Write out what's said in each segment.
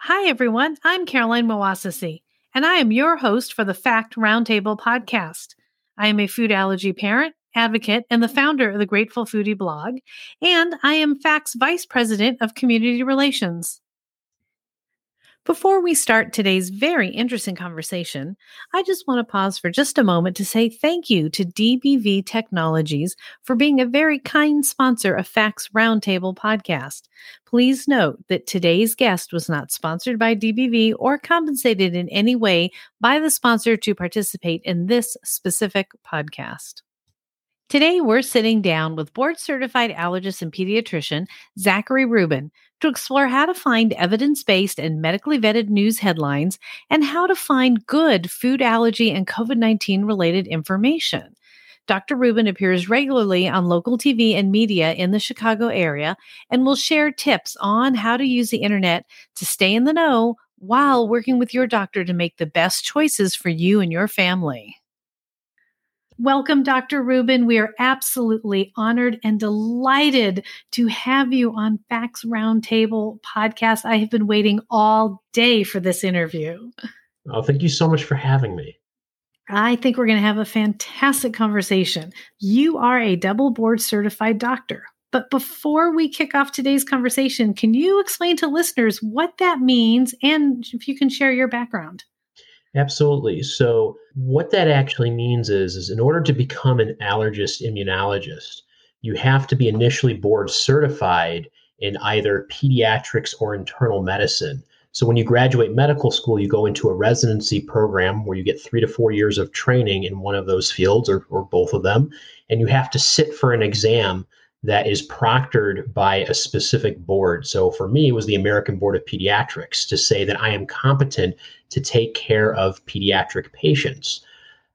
Hi, everyone. I'm Caroline Moassessi, and I am your host for the Fact Roundtable podcast. I am a food allergy parent, advocate, and the founder of the Grateful Foodie blog, and I am FACT's Vice President of Community Relations. Before we start today's very interesting conversation, I just want to pause for just a moment to say thank you to DBV Technologies for being a very kind sponsor of Facts Roundtable podcast. Please note that today's guest was not sponsored by DBV or compensated in any way by the sponsor to participate in this specific podcast. Today, we're sitting down with board certified allergist and pediatrician Zachary Rubin to explore how to find evidence based and medically vetted news headlines and how to find good food allergy and COVID 19 related information. Dr. Rubin appears regularly on local TV and media in the Chicago area and will share tips on how to use the internet to stay in the know while working with your doctor to make the best choices for you and your family. Welcome, Dr. Rubin. We are absolutely honored and delighted to have you on Facts Roundtable podcast. I have been waiting all day for this interview. Oh, thank you so much for having me. I think we're going to have a fantastic conversation. You are a double board certified doctor. But before we kick off today's conversation, can you explain to listeners what that means and if you can share your background? Absolutely. So, what that actually means is, is in order to become an allergist immunologist, you have to be initially board certified in either pediatrics or internal medicine. So, when you graduate medical school, you go into a residency program where you get three to four years of training in one of those fields or, or both of them. And you have to sit for an exam that is proctored by a specific board. So for me, it was the American Board of Pediatrics to say that I am competent to take care of pediatric patients.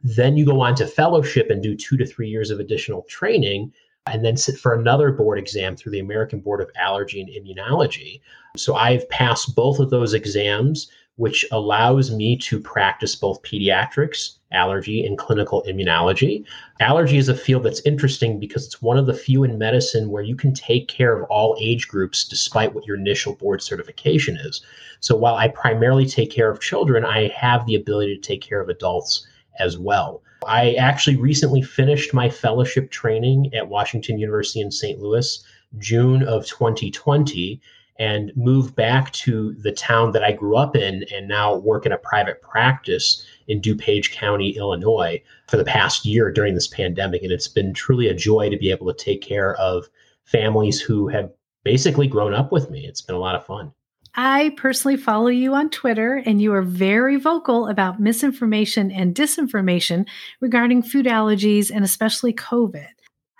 Then you go on to fellowship and do two to three years of additional training, and then sit for another board exam through the American Board of Allergy and Immunology. So I've passed both of those exams which allows me to practice both pediatrics, allergy, and clinical immunology. Allergy is a field that's interesting because it's one of the few in medicine where you can take care of all age groups despite what your initial board certification is. So while I primarily take care of children, I have the ability to take care of adults as well. I actually recently finished my fellowship training at Washington University in St. Louis, June of 2020 and move back to the town that I grew up in and now work in a private practice in DuPage County, Illinois for the past year during this pandemic. And it's been truly a joy to be able to take care of families who have basically grown up with me. It's been a lot of fun. I personally follow you on Twitter, and you are very vocal about misinformation and disinformation regarding food allergies and especially COVID.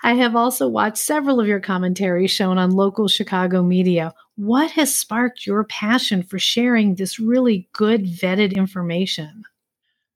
I have also watched several of your commentaries shown on local Chicago media. What has sparked your passion for sharing this really good vetted information?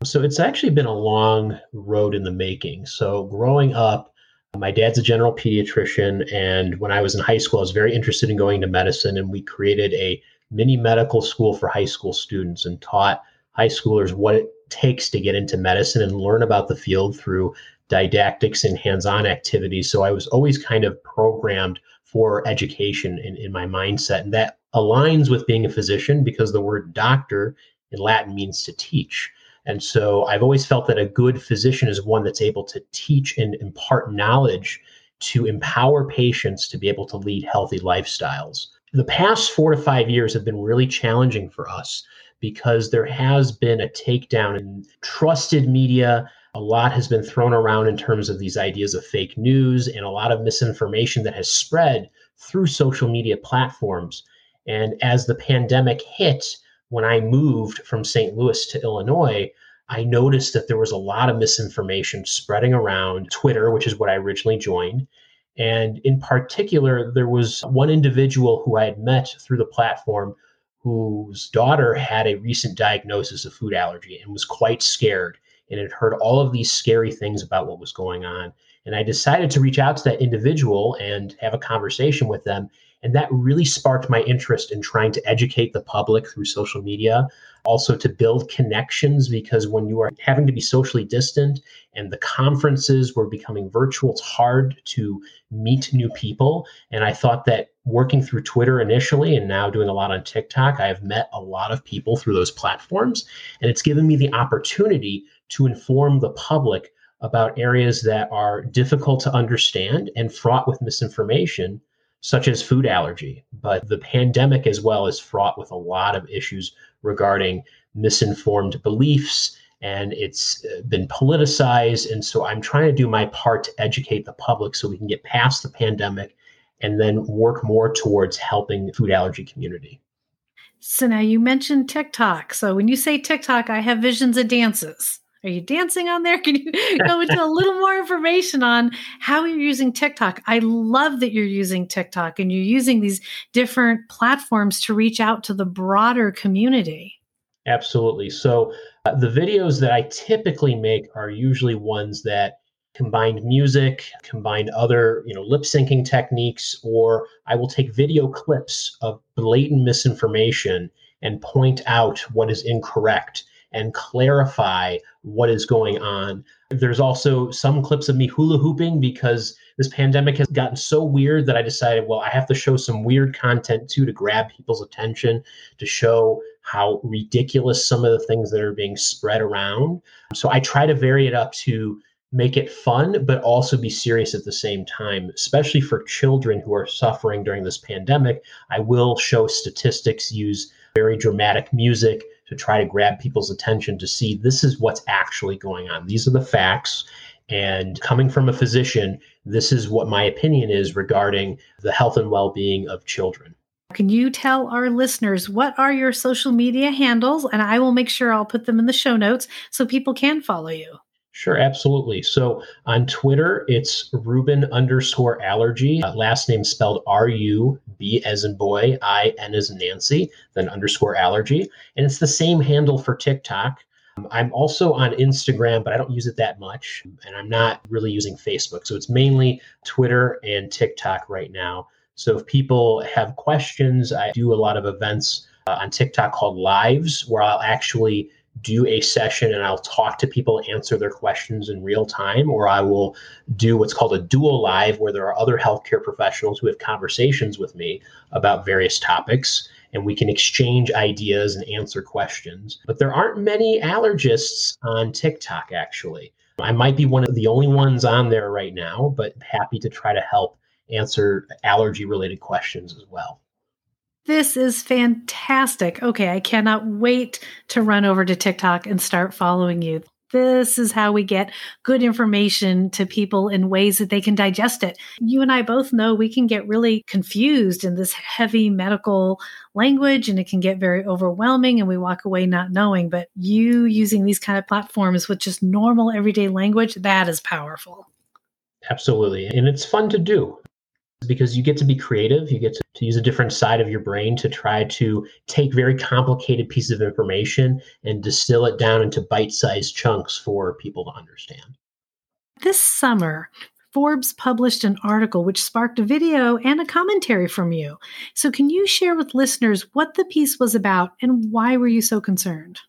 So, it's actually been a long road in the making. So, growing up, my dad's a general pediatrician. And when I was in high school, I was very interested in going to medicine. And we created a mini medical school for high school students and taught high schoolers what it takes to get into medicine and learn about the field through didactics and hands-on activities. So I was always kind of programmed for education in, in my mindset. And that aligns with being a physician because the word doctor in Latin means to teach. And so I've always felt that a good physician is one that's able to teach and impart knowledge to empower patients to be able to lead healthy lifestyles. The past four to five years have been really challenging for us because there has been a takedown in trusted media a lot has been thrown around in terms of these ideas of fake news and a lot of misinformation that has spread through social media platforms. And as the pandemic hit, when I moved from St. Louis to Illinois, I noticed that there was a lot of misinformation spreading around Twitter, which is what I originally joined. And in particular, there was one individual who I had met through the platform whose daughter had a recent diagnosis of food allergy and was quite scared and had heard all of these scary things about what was going on. And I decided to reach out to that individual and have a conversation with them. And that really sparked my interest in trying to educate the public through social media, also to build connections, because when you are having to be socially distant and the conferences were becoming virtual, it's hard to meet new people. And I thought that working through Twitter initially and now doing a lot on TikTok, I have met a lot of people through those platforms. And it's given me the opportunity to inform the public about areas that are difficult to understand and fraught with misinformation, such as food allergy. But the pandemic, as well, is fraught with a lot of issues regarding misinformed beliefs and it's uh, been politicized. And so I'm trying to do my part to educate the public so we can get past the pandemic and then work more towards helping the food allergy community. So now you mentioned TikTok. So when you say TikTok, I have visions of dances. Are you dancing on there? Can you go into a little more information on how you're using TikTok? I love that you're using TikTok and you're using these different platforms to reach out to the broader community. Absolutely. So, uh, the videos that I typically make are usually ones that combine music, combine other, you know, lip syncing techniques, or I will take video clips of blatant misinformation and point out what is incorrect and clarify what is going on. There's also some clips of me hula hooping because this pandemic has gotten so weird that I decided, well, I have to show some weird content too to grab people's attention, to show how ridiculous some of the things that are being spread around. So I try to vary it up to make it fun, but also be serious at the same time, especially for children who are suffering during this pandemic. I will show statistics, use very dramatic music to try to grab people's attention to see this is what's actually going on. These are the facts. And coming from a physician, this is what my opinion is regarding the health and well being of children. Can you tell our listeners what are your social media handles? And I will make sure I'll put them in the show notes so people can follow you. Sure, absolutely. So on Twitter, it's Rubin underscore allergy. Uh, last name spelled R U B as in boy, I N as in Nancy, then underscore allergy. And it's the same handle for TikTok. Um, I'm also on Instagram, but I don't use it that much. And I'm not really using Facebook. So it's mainly Twitter and TikTok right now. So if people have questions, I do a lot of events uh, on TikTok called Lives, where I'll actually do a session and I'll talk to people, answer their questions in real time, or I will do what's called a dual live, where there are other healthcare professionals who have conversations with me about various topics and we can exchange ideas and answer questions. But there aren't many allergists on TikTok, actually. I might be one of the only ones on there right now, but happy to try to help answer allergy related questions as well. This is fantastic. Okay, I cannot wait to run over to TikTok and start following you. This is how we get good information to people in ways that they can digest it. You and I both know we can get really confused in this heavy medical language and it can get very overwhelming and we walk away not knowing. But you using these kind of platforms with just normal everyday language, that is powerful. Absolutely. And it's fun to do because you get to be creative. You get to, to, use a different side of your brain to try to take very complicated pieces of information and distill it down into bite sized chunks for people to understand. This summer, Forbes published an article which sparked a video and a commentary from you. So, can you share with listeners what the piece was about and why were you so concerned?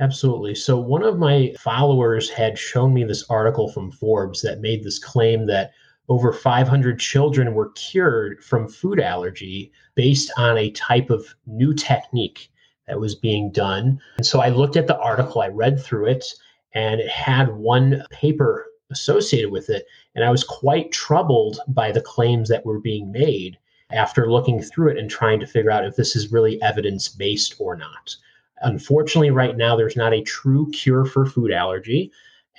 Absolutely. So, one of my followers had shown me this article from Forbes that made this claim that over 500 children were cured from food allergy based on a type of new technique that was being done. And so I looked at the article, I read through it, and it had one paper associated with it. And I was quite troubled by the claims that were being made after looking through it and trying to figure out if this is really evidence based or not. Unfortunately, right now, there's not a true cure for food allergy.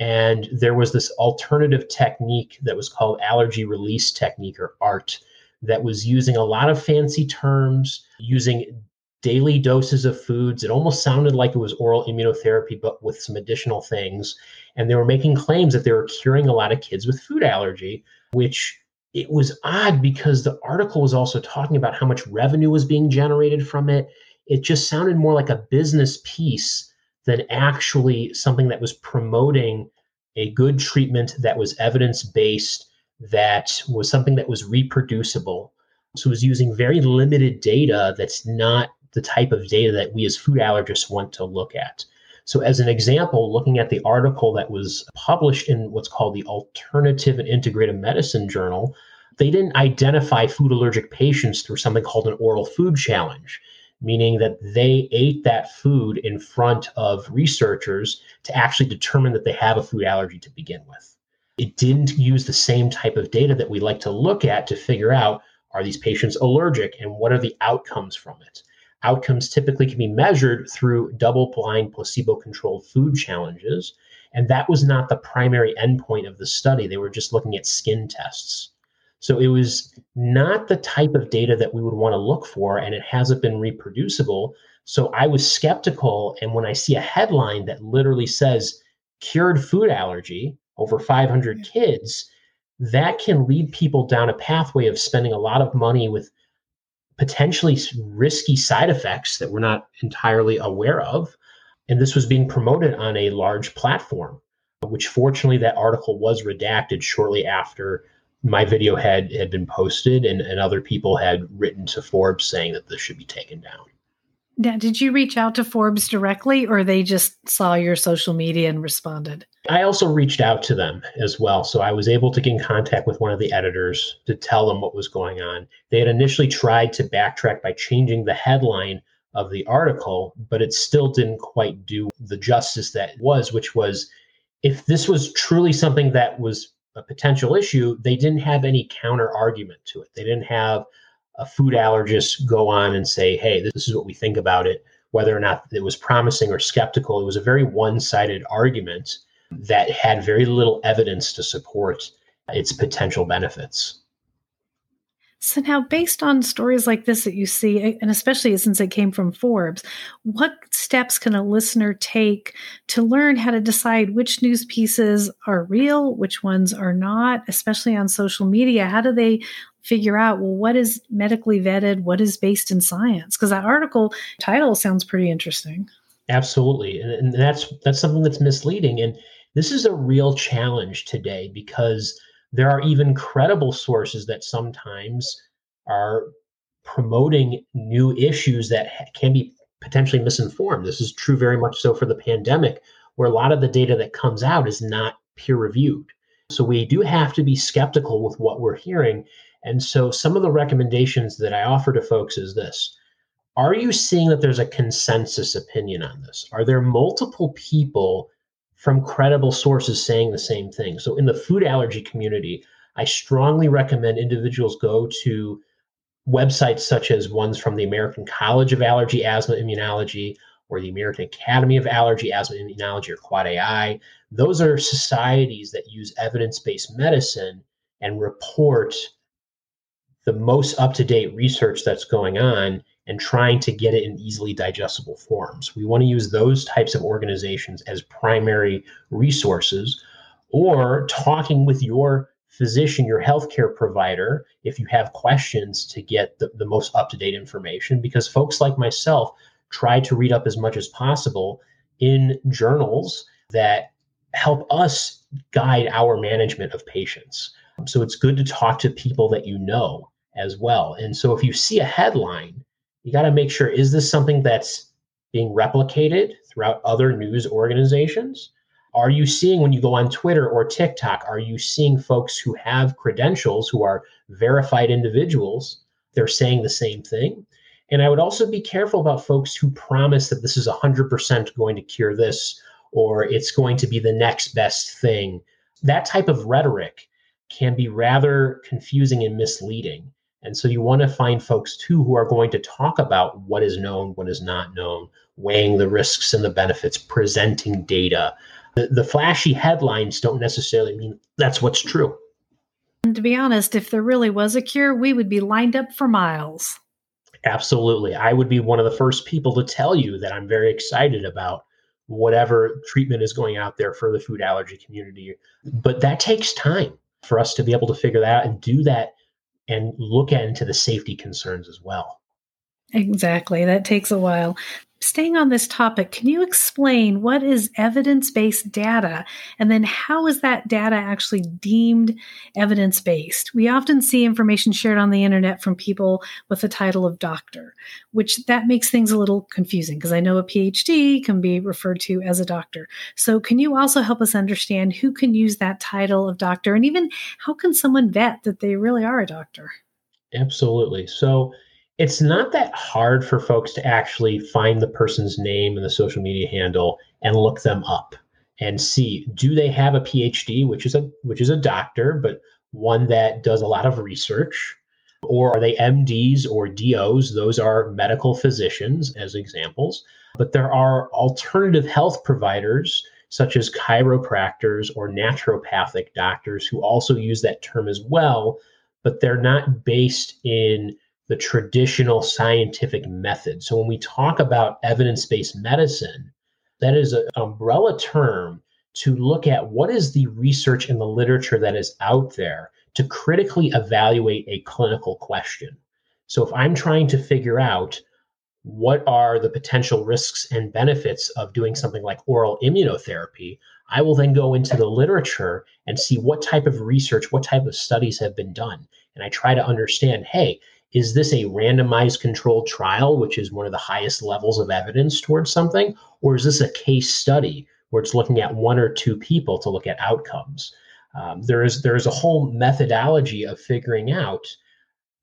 And there was this alternative technique that was called allergy release technique or ART that was using a lot of fancy terms, using daily doses of foods. It almost sounded like it was oral immunotherapy, but with some additional things. And they were making claims that they were curing a lot of kids with food allergy, which it was odd because the article was also talking about how much revenue was being generated from it. It just sounded more like a business piece than actually something that was promoting a good treatment that was evidence based, that was something that was reproducible. So it was using very limited data that's not the type of data that we as food allergists want to look at. So, as an example, looking at the article that was published in what's called the Alternative and Integrative Medicine Journal, they didn't identify food allergic patients through something called an oral food challenge, meaning that they ate that food in front of researchers to actually determine that they have a food allergy to begin with. It didn't use the same type of data that we like to look at to figure out are these patients allergic and what are the outcomes from it. Outcomes typically can be measured through double blind placebo controlled food challenges. And that was not the primary endpoint of the study. They were just looking at skin tests. So it was not the type of data that we would want to look for, and it hasn't been reproducible. So I was skeptical. And when I see a headline that literally says cured food allergy over 500 kids, that can lead people down a pathway of spending a lot of money with potentially risky side effects that we're not entirely aware of. And this was being promoted on a large platform, which fortunately that article was redacted shortly after my video had had been posted and, and other people had written to Forbes saying that this should be taken down. Now, did you reach out to Forbes directly or they just saw your social media and responded? I also reached out to them as well. So I was able to get in contact with one of the editors to tell them what was going on. They had initially tried to backtrack by changing the headline of the article, but it still didn't quite do the justice that was, which was if this was truly something that was a potential issue, they didn't have any counter argument to it. They didn't have a food allergist go on and say, hey, this is what we think about it, whether or not it was promising or skeptical. It was a very one sided argument that had very little evidence to support its potential benefits. So now, based on stories like this that you see, and especially since it came from Forbes, what steps can a listener take to learn how to decide which news pieces are real, which ones are not, especially on social media? How do they figure out, well, what is medically vetted, what is based in science? Because that article title sounds pretty interesting. Absolutely, and, and that's that's something that's misleading, and this is a real challenge today because there are even credible sources that sometimes are promoting new issues that can be potentially misinformed. This is true very much so for the pandemic, where a lot of the data that comes out is not peer reviewed. So we do have to be skeptical with what we're hearing. And so some of the recommendations that I offer to folks is this Are you seeing that there's a consensus opinion on this? Are there multiple people from credible sources saying the same thing. So, in the food allergy community, I strongly recommend individuals go to websites such as ones from the American College of Allergy, Asthma, Immunology, or the American Academy of Allergy, Asthma, Immunology, or Quad AI. Those are societies that use evidence based medicine and report the most up to date research that's going on and trying to get it in easily digestible forms. We want to use those types of organizations as primary resources or talking with your physician, your healthcare provider, if you have questions to get the, the most up to date information. Because folks like myself try to read up as much as possible in journals that help us guide our management of patients. So it's good to talk to people that you know as well. And so if you see a headline you got to make sure is this something that's being replicated throughout other news organizations? Are you seeing when you go on Twitter or TikTok, are you seeing folks who have credentials, who are verified individuals? They're saying the same thing. And I would also be careful about folks who promise that this is 100% going to cure this or it's going to be the next best thing. That type of rhetoric can be rather confusing and misleading. And so you want to find folks too who are going to talk about what is known, what is not known, weighing the risks and the benefits, presenting data. The, the flashy headlines don't necessarily mean that's what's true. And to be honest, if there really was a cure, we would be lined up for miles. Absolutely. I would be one of the first people to tell you that I'm very excited about whatever treatment is going out there for the food allergy community. But that takes time for us to be able to figure that out and do that and look at into the safety concerns as well. Exactly. That takes a while. Staying on this topic, can you explain what is evidence based data and then how is that data actually deemed evidence based? We often see information shared on the internet from people with the title of doctor, which that makes things a little confusing because I know a PhD can be referred to as a doctor. So, can you also help us understand who can use that title of doctor and even how can someone vet that they really are a doctor? Absolutely. So, it's not that hard for folks to actually find the person's name and the social media handle and look them up and see do they have a phd which is a which is a doctor but one that does a lot of research? Or are they mds or dos those are medical physicians as examples. But there are alternative health providers such as chiropractors or naturopathic doctors who also use that term as well but they're not based in the traditional scientific method. So when we talk about evidence based medicine, that is an umbrella term to look at what is the research in the literature that is out there to critically evaluate a clinical question. So if I'm trying to figure out what are the potential risks and benefits of doing something like oral immunotherapy, I will then go into the literature and see what type of research, what type of studies have been done. And I try to understand hey, is this a randomized controlled trial, which is one of the highest levels of evidence towards something? Or is this a case study where it's looking at one or two people to look at outcomes? Um, there is there is a whole methodology of figuring out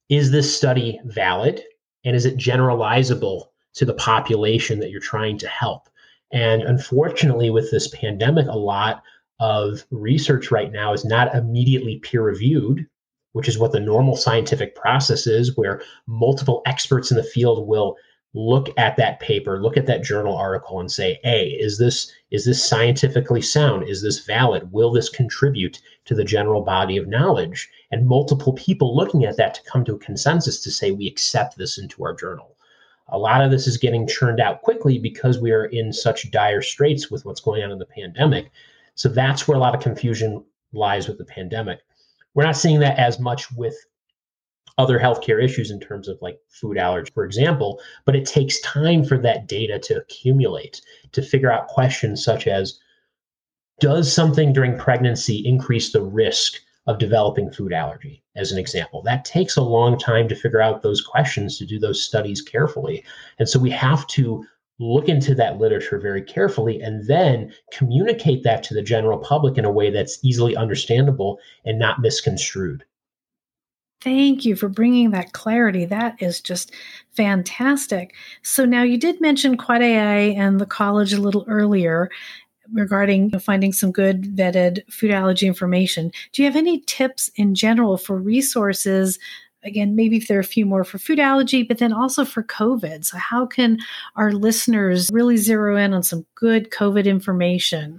is this study valid and is it generalizable to the population that you're trying to help? And unfortunately, with this pandemic, a lot of research right now is not immediately peer reviewed which is what the normal scientific process is, where multiple experts in the field will look at that paper, look at that journal article and say, "Hey, is this is this scientifically sound? Is this valid? Will this contribute to the general body of knowledge?" And multiple people looking at that to come to a consensus to say we accept this into our journal. A lot of this is getting churned out quickly because we are in such dire straits with what's going on in the pandemic. So that's where a lot of confusion lies with the pandemic. We're not seeing that as much with other healthcare issues in terms of like food allergy, for example, but it takes time for that data to accumulate to figure out questions such as Does something during pregnancy increase the risk of developing food allergy, as an example? That takes a long time to figure out those questions, to do those studies carefully. And so we have to look into that literature very carefully and then communicate that to the general public in a way that's easily understandable and not misconstrued. Thank you for bringing that clarity. That is just fantastic. So now you did mention Quad AI and the college a little earlier regarding finding some good vetted food allergy information. Do you have any tips in general for resources again, maybe if there are a few more for food allergy, but then also for COVID. So, how can our listeners really zero in on some good COVID information?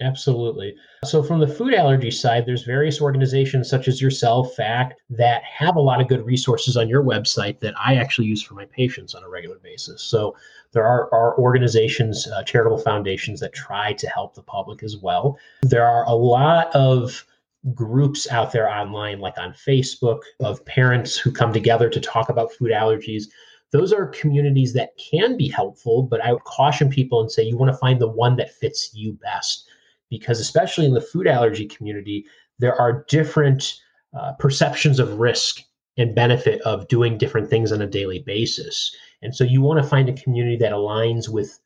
Absolutely. So, from the food allergy side, there's various organizations such as yourself, FACT, that have a lot of good resources on your website that I actually use for my patients on a regular basis. So, there are, are organizations, uh, charitable foundations that try to help the public as well. There are a lot of groups out there online, like on Facebook, of parents who come together to talk about food allergies. Those are communities that can be helpful, but I would caution people and say you want to find the one that fits you best. Because, especially in the food allergy community, there are different uh, perceptions of risk and benefit of doing different things on a daily basis. And so you want to find a community that aligns with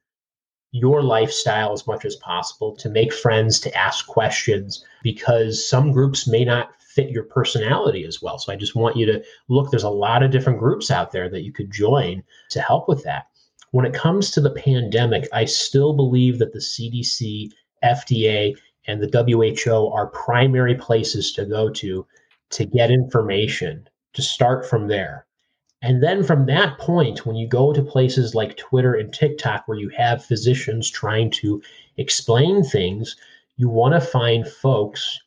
your lifestyle as much as possible, to make friends, to ask questions, because some groups may not fit your personality as well. So I just want you to look, there's a lot of different groups out there that you could join to help with that. When it comes to the pandemic, I still believe that the CDC, FDA, and the WHO are primary places to go to to get information, to start from there. And then from that point, when you go to places like Twitter and TikTok, where you have physicians trying to explain things, you want to find folks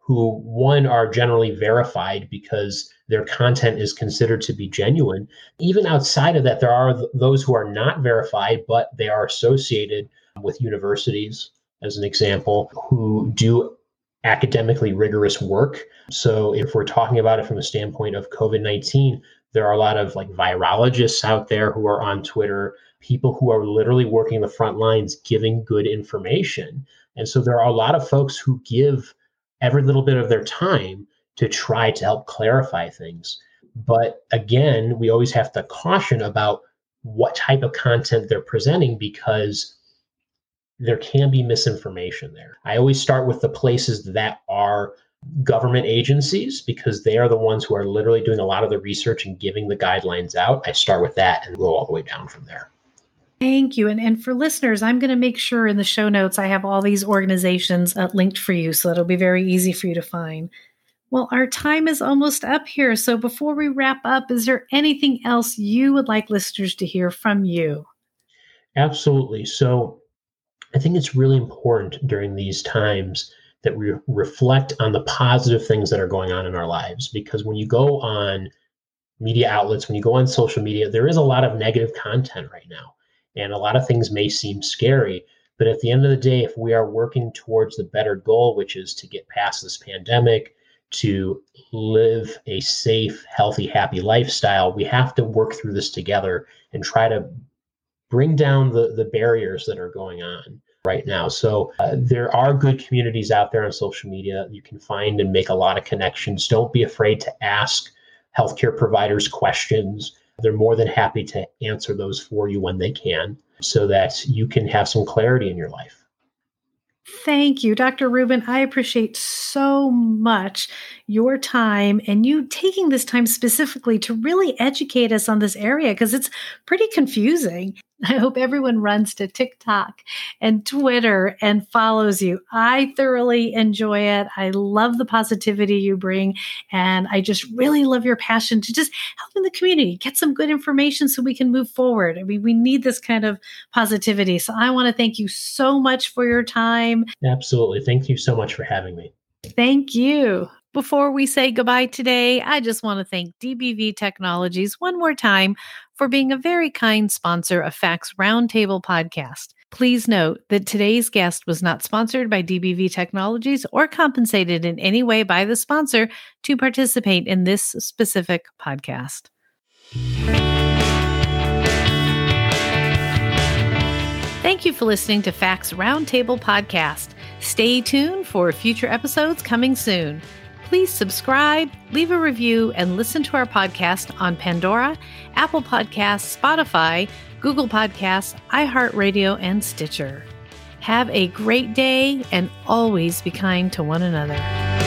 who, one, are generally verified because their content is considered to be genuine. Even outside of that, there are th- those who are not verified, but they are associated with universities, as an example, who do academically rigorous work. So, if we're talking about it from a standpoint of COVID 19, there are a lot of like virologists out there who are on Twitter, people who are literally working the front lines giving good information. And so there are a lot of folks who give every little bit of their time to try to help clarify things. But again, we always have to caution about what type of content they're presenting because there can be misinformation there. I always start with the places that are government agencies because they are the ones who are literally doing a lot of the research and giving the guidelines out. I start with that and go all the way down from there. Thank you. And, and for listeners, I'm going to make sure in the show notes I have all these organizations uh, linked for you so it'll be very easy for you to find. Well, our time is almost up here. So before we wrap up, is there anything else you would like listeners to hear from you? Absolutely. So I think it's really important during these times that we reflect on the positive things that are going on in our lives. Because when you go on media outlets, when you go on social media, there is a lot of negative content right now. And a lot of things may seem scary. But at the end of the day, if we are working towards the better goal, which is to get past this pandemic, to live a safe, healthy, happy lifestyle, we have to work through this together and try to bring down the, the barriers that are going on right now. So uh, there are good communities out there on social media. You can find and make a lot of connections. Don't be afraid to ask healthcare providers questions. They're more than happy to answer those for you when they can so that you can have some clarity in your life. Thank you, Dr. Rubin. I appreciate so much your time and you taking this time specifically to really educate us on this area because it's pretty confusing. I hope everyone runs to TikTok and Twitter and follows you. I thoroughly enjoy it. I love the positivity you bring. And I just really love your passion to just help in the community, get some good information so we can move forward. I mean, we need this kind of positivity. So I want to thank you so much for your time. Absolutely. Thank you so much for having me. Thank you. Before we say goodbye today, I just want to thank DBV Technologies one more time for being a very kind sponsor of Facts Roundtable podcast. Please note that today's guest was not sponsored by DBV Technologies or compensated in any way by the sponsor to participate in this specific podcast. Thank you for listening to Facts Roundtable podcast. Stay tuned for future episodes coming soon please subscribe, leave a review, and listen to our podcast on Pandora, Apple Podcasts, Spotify, Google Podcasts, iHeartRadio, and Stitcher. Have a great day and always be kind to one another.